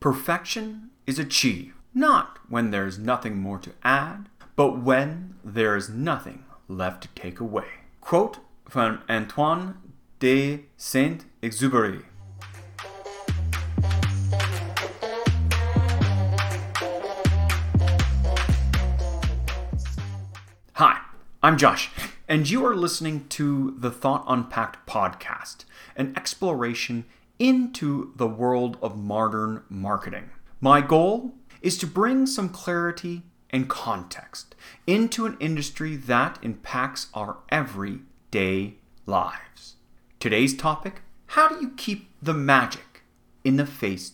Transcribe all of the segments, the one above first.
Perfection is achieved not when there's nothing more to add, but when there is nothing left to take away. Quote from Antoine de Saint Exupéry. Hi, I'm Josh, and you are listening to the Thought Unpacked podcast, an exploration into the world of modern marketing. My goal is to bring some clarity and context into an industry that impacts our everyday lives. Today's topic how do you keep the magic in the face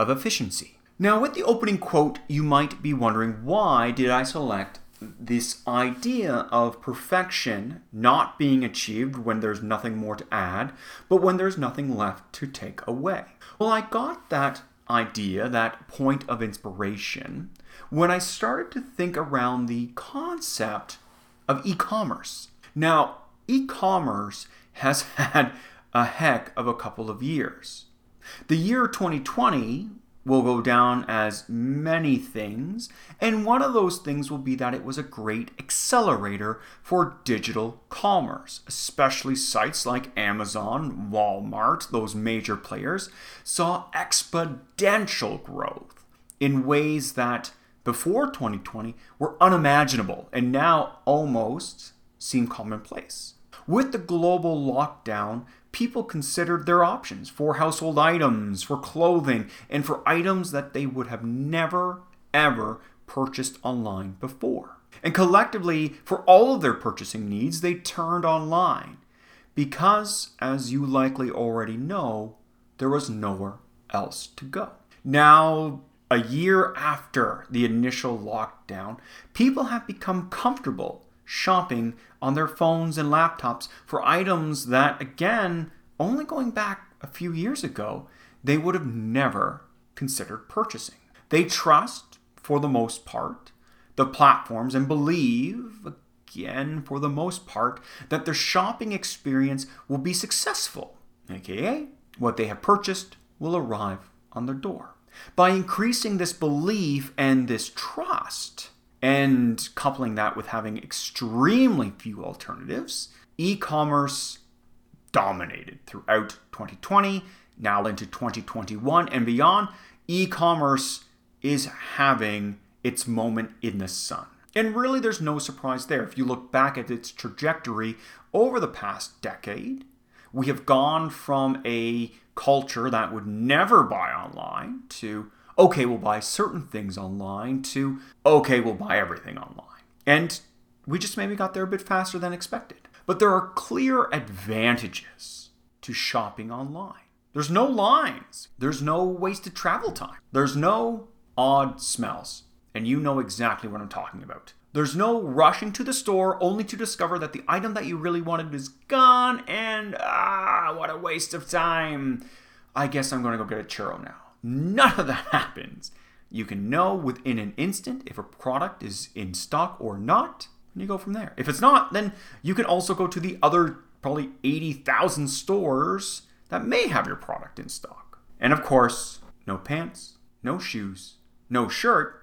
of efficiency? Now, with the opening quote, you might be wondering why did I select this idea of perfection not being achieved when there's nothing more to add, but when there's nothing left to take away. Well, I got that idea, that point of inspiration, when I started to think around the concept of e commerce. Now, e commerce has had a heck of a couple of years. The year 2020 will go down as many things, and one of those things will be that it was a great accelerator for digital commerce, especially sites like Amazon, Walmart, those major players, saw exponential growth in ways that before 2020 were unimaginable and now almost seem commonplace. With the global lockdown, people considered their options for household items, for clothing, and for items that they would have never, ever purchased online before. And collectively, for all of their purchasing needs, they turned online because, as you likely already know, there was nowhere else to go. Now, a year after the initial lockdown, people have become comfortable shopping on their phones and laptops for items that, again, only going back a few years ago, they would have never considered purchasing. They trust, for the most part, the platforms and believe, again, for the most part, that their shopping experience will be successful, aka, what they have purchased will arrive on their door. By increasing this belief and this trust, and coupling that with having extremely few alternatives, e commerce dominated throughout 2020, now into 2021 and beyond. E commerce is having its moment in the sun. And really, there's no surprise there. If you look back at its trajectory over the past decade, we have gone from a culture that would never buy online to okay, we'll buy certain things online to okay, we'll buy everything online. And we just maybe got there a bit faster than expected. But there are clear advantages to shopping online. There's no lines, there's no wasted travel time, there's no odd smells. And you know exactly what I'm talking about. There's no rushing to the store only to discover that the item that you really wanted is gone and ah, what a waste of time. I guess I'm to go get a churro now. None of that happens. You can know within an instant if a product is in stock or not, and you go from there. If it's not, then you can also go to the other probably 80,000 stores that may have your product in stock. And of course, no pants, no shoes, no shirt,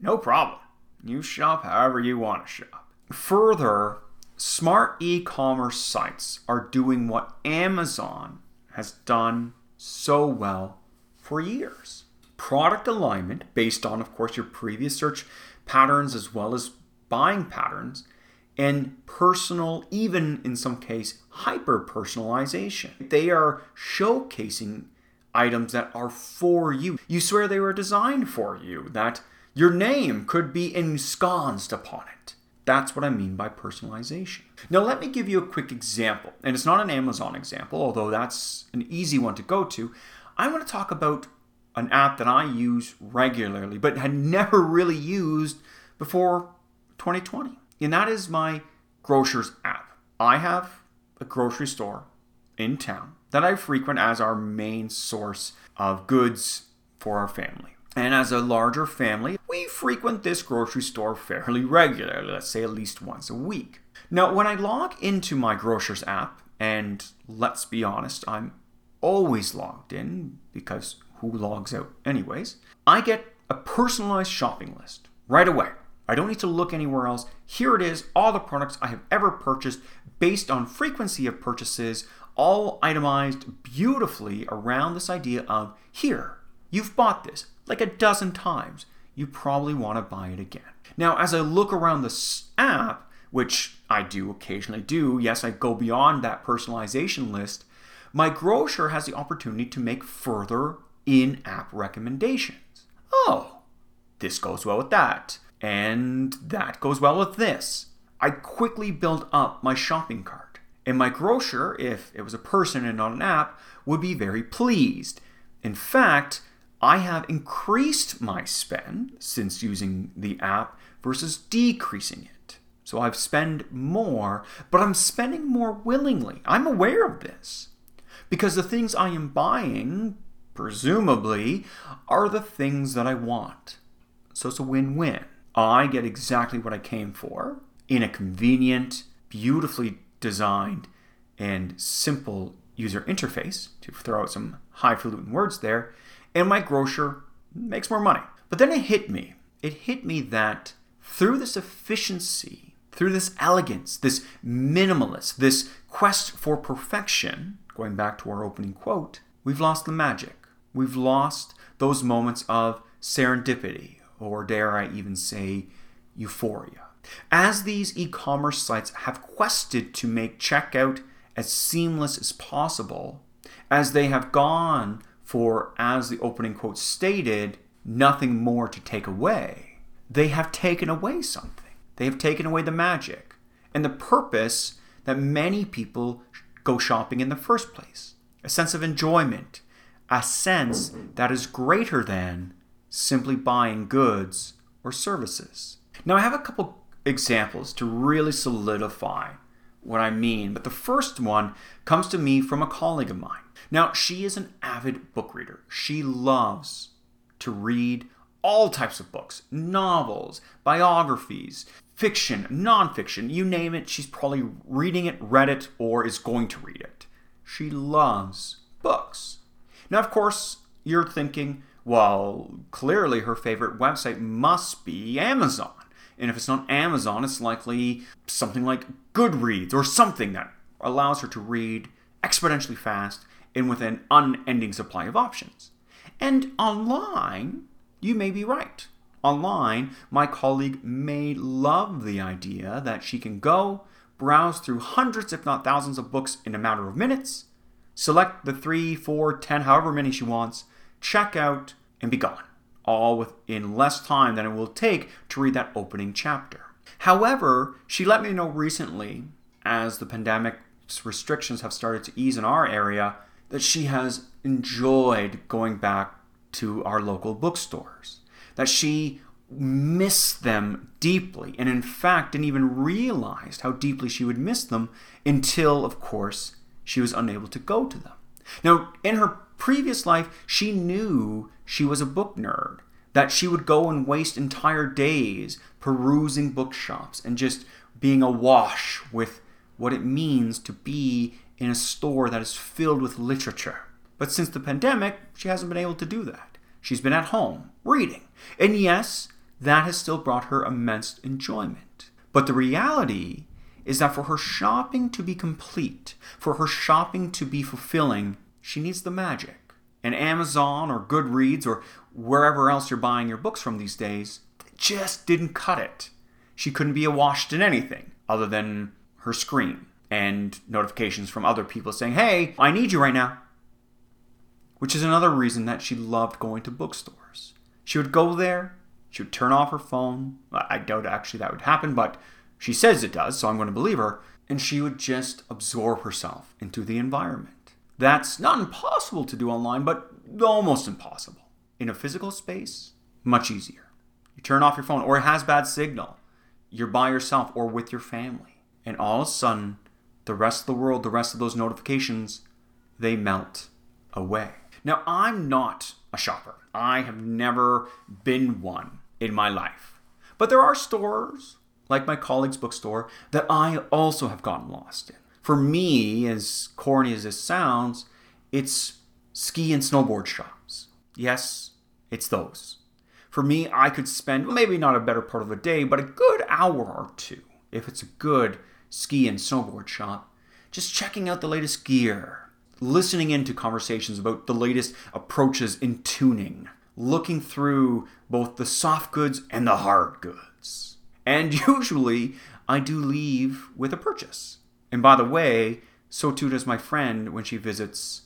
no problem. You shop however you want to shop. Further, smart e commerce sites are doing what Amazon has done so well for years. Product alignment, based on, of course, your previous search patterns as well as buying patterns, and personal, even in some case, hyper personalization. They are showcasing items that are for you. You swear they were designed for you, that your name could be ensconced upon it. That's what I mean by personalization. Now, let me give you a quick example. And it's not an Amazon example, although that's an easy one to go to. I want to talk about an app that I use regularly, but had never really used before 2020. And that is my Grocers app. I have a grocery store in town that I frequent as our main source of goods for our family. And as a larger family, we frequent this grocery store fairly regularly, let's say at least once a week. Now, when I log into my Grocers app, and let's be honest, I'm always logged in because who logs out anyways, I get a personalized shopping list right away. I don't need to look anywhere else. Here it is, all the products I have ever purchased based on frequency of purchases, all itemized beautifully around this idea of here, you've bought this like a dozen times. You probably want to buy it again. Now, as I look around the app, which I do occasionally do, yes, I go beyond that personalization list, my grocer has the opportunity to make further in app recommendations. Oh, this goes well with that, and that goes well with this. I quickly build up my shopping cart, and my grocer, if it was a person and not an app, would be very pleased. In fact, I have increased my spend since using the app versus decreasing it. So I've spent more, but I'm spending more willingly. I'm aware of this because the things I am buying, presumably, are the things that I want. So it's a win win. I get exactly what I came for in a convenient, beautifully designed, and simple user interface, to throw out some highfalutin words there, and my grocer makes more money. But then it hit me. It hit me that through this efficiency, through this elegance, this minimalist, this quest for perfection, going back to our opening quote, we've lost the magic. We've lost those moments of serendipity, or dare I even say, euphoria. As these e commerce sites have quested to make checkout as seamless as possible, as they have gone for, as the opening quote stated, nothing more to take away, they have taken away something. They have taken away the magic and the purpose that many people go shopping in the first place a sense of enjoyment, a sense that is greater than simply buying goods or services. Now, I have a couple examples to really solidify what I mean, but the first one comes to me from a colleague of mine. Now, she is an avid book reader. She loves to read all types of books novels, biographies, fiction, nonfiction, you name it, she's probably reading it, read it, or is going to read it. She loves books. Now, of course, you're thinking, well, clearly her favorite website must be Amazon. And if it's not Amazon, it's likely something like Goodreads or something that allows her to read exponentially fast and with an unending supply of options. And online, you may be right. Online, my colleague may love the idea that she can go, browse through hundreds, if not thousands, of books in a matter of minutes, select the three, four, ten, however many she wants, check out, and be gone, all within less time than it will take to read that opening chapter. However, she let me know recently, as the pandemic restrictions have started to ease in our area, that she has enjoyed going back to our local bookstores, that she missed them deeply, and in fact didn't even realize how deeply she would miss them until, of course, she was unable to go to them. Now, in her previous life, she knew she was a book nerd, that she would go and waste entire days perusing bookshops and just being awash with what it means to be in a store that is filled with literature. But since the pandemic, she hasn't been able to do that. She's been at home, reading. And yes, that has still brought her immense enjoyment. But the reality is that for her shopping to be complete, for her shopping to be fulfilling, she needs the magic. And Amazon or Goodreads or wherever else you're buying your books from these days just didn't cut it. She couldn't be awashed in anything other than her screen and notifications from other people saying, hey, I need you right now which is another reason that she loved going to bookstores. She would go there, she would turn off her phone. I doubt actually that would happen, but she says it does, so I'm going to believe her. And she would just absorb herself into the environment. That's not impossible to do online, but almost impossible. In a physical space, much easier. You turn off your phone, or it has bad signal. You're by yourself or with your family. And all of a sudden, the rest of the world, the rest of those notifications, they melt away. Now, I'm not a shopper. I have never been one in my life. But there are stores, like my colleague's bookstore, that I also have gotten lost in. For me, as corny as this sounds, it's ski and snowboard shops. Yes, it's those. For me, I could spend maybe not a better part of a day, but a good hour or two, if it's a good ski and snowboard shop, just checking out the latest gear, listening into conversations about the latest approaches in tuning, looking through both the soft goods and the hard goods. And usually, I do leave with a purchase. And by the way, so too does my friend when she visits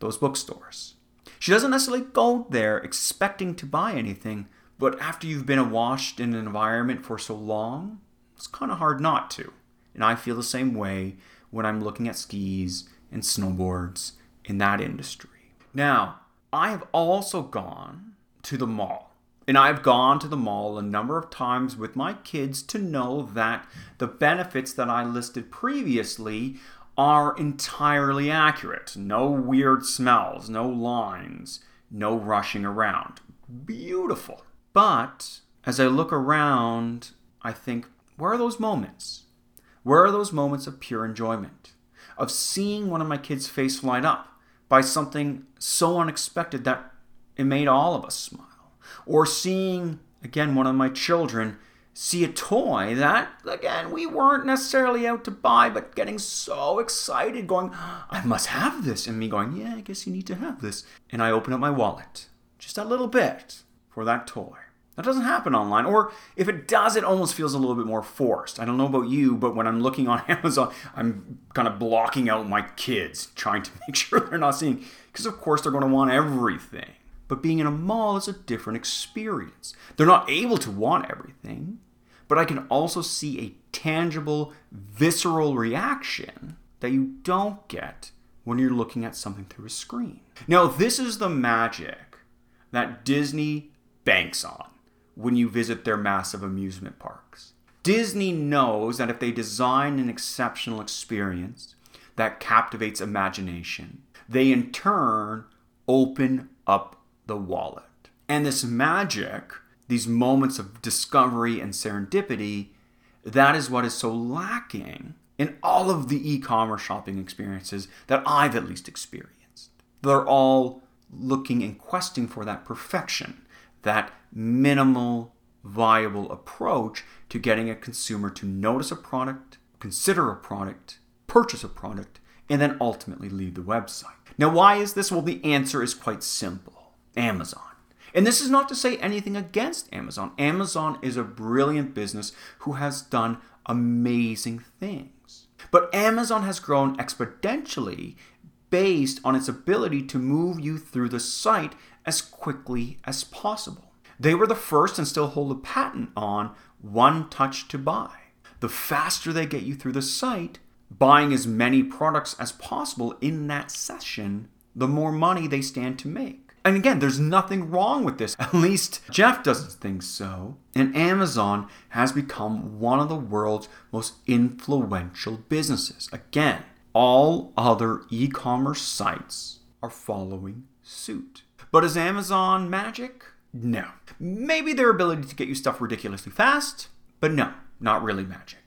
those bookstores. She doesn't necessarily go there expecting to buy anything, but after you've been awashed in an environment for so long, it's kind of hard not to. And I feel the same way when I'm looking at skis and snowboards in that industry. Now, I have also gone to the mall. And I've gone to the mall a number of times with my kids to know that the benefits that I listed previously are entirely accurate. No weird smells, no lines, no rushing around. Beautiful. But as I look around, I think, where are those moments? Where are those moments of pure enjoyment? Of seeing one of my kids' face light up by something so unexpected that it made all of us smile. Or seeing, again, one of my children see a toy that, again, we weren't necessarily out to buy, but getting so excited, going, I must have this. And me going, Yeah, I guess you need to have this. And I open up my wallet just a little bit for that toy. That doesn't happen online. Or if it does, it almost feels a little bit more forced. I don't know about you, but when I'm looking on Amazon, I'm kind of blocking out my kids, trying to make sure they're not seeing, because of course they're going to want everything. But being in a mall is a different experience. They're not able to want everything, but I can also see a tangible, visceral reaction that you don't get when you're looking at something through a screen. Now, this is the magic that Disney banks on when you visit their massive amusement parks. Disney knows that if they design an exceptional experience that captivates imagination, they in turn open up the wallet. And this magic, these moments of discovery and serendipity, that is what is so lacking in all of the e commerce shopping experiences that I've at least experienced. They're all looking and questing for that perfection, that minimal viable approach to getting a consumer to notice a product, consider a product, purchase a product, and then ultimately leave the website. Now, why is this? Well, the answer is quite simple Amazon. And this is not to say anything against Amazon. Amazon is a brilliant business who has done amazing things. But Amazon has grown exponentially based on its ability to move you through the site as quickly as possible. They were the first and still hold a patent on one touch to buy. The faster they get you through the site, buying as many products as possible in that session, the more money they stand to make. And again, there's nothing wrong with this. At least Jeff doesn't think so. And Amazon has become one of the world's most influential businesses. Again, all other e commerce sites are following suit. But is Amazon magic? No. Maybe their ability to get you stuff ridiculously fast, but no, not really magic.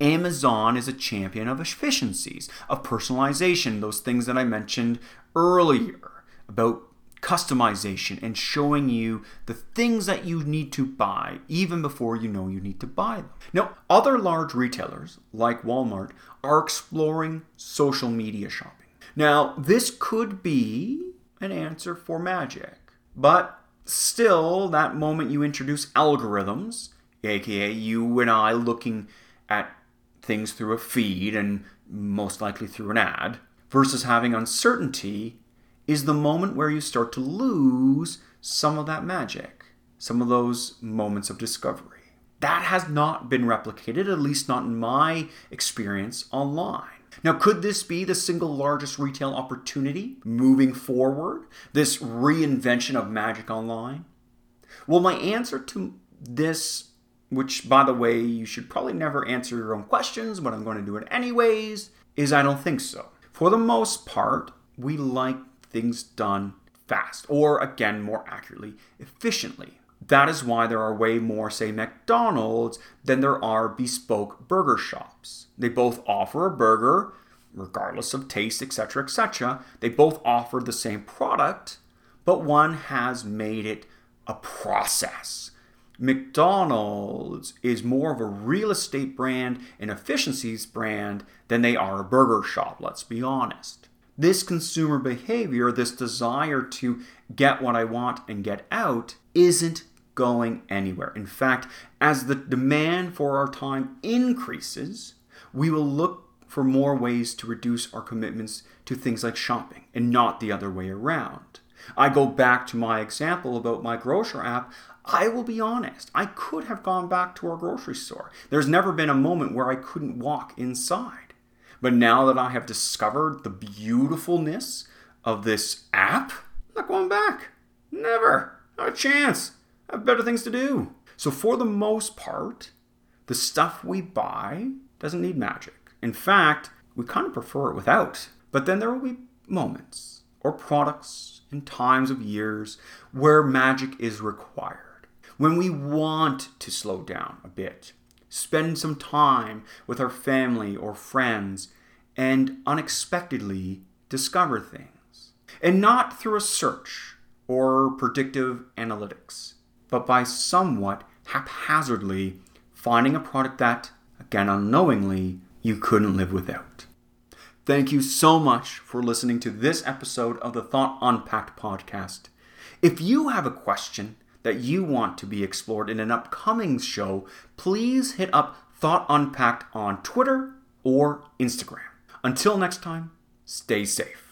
Amazon is a champion of efficiencies, of personalization, those things that I mentioned earlier about customization and showing you the things that you need to buy even before you know you need to buy them. Now, other large retailers like Walmart are exploring social media shopping. Now, this could be an answer for magic, but Still, that moment you introduce algorithms, aka you and I looking at things through a feed and most likely through an ad, versus having uncertainty, is the moment where you start to lose some of that magic, some of those moments of discovery. That has not been replicated, at least not in my experience online. Now, could this be the single largest retail opportunity moving forward? This reinvention of Magic Online? Well, my answer to this, which by the way, you should probably never answer your own questions, but I'm going to do it anyways, is I don't think so. For the most part, we like things done fast, or again, more accurately, efficiently. That is why there are way more, say, McDonald's than there are bespoke burger shops. They both offer a burger, regardless of taste, etc., etc. They both offer the same product, but one has made it a process. McDonald's is more of a real estate brand and efficiencies brand than they are a burger shop, let's be honest. This consumer behavior, this desire to get what I want and get out, isn't going anywhere. In fact, as the demand for our time increases, we will look for more ways to reduce our commitments to things like shopping and not the other way around. I go back to my example about my grocer app. I will be honest, I could have gone back to our grocery store. There's never been a moment where I couldn't walk inside. But now that I have discovered the beautifulness of this app, I'm not going back. Never. Not a chance. I have better things to do. So, for the most part, the stuff we buy doesn't need magic. In fact, we kind of prefer it without. But then there will be moments or products and times of years where magic is required. When we want to slow down a bit, spend some time with our family or friends, and unexpectedly discover things. And not through a search or predictive analytics, but by somewhat haphazardly finding a product that, again unknowingly, you couldn't live without. Thank you so much for listening to this episode of the Thought Unpacked podcast. If you have a question that you want to be explored in an upcoming show, please hit up Thought Unpacked on Twitter or Instagram. Until next time, stay safe.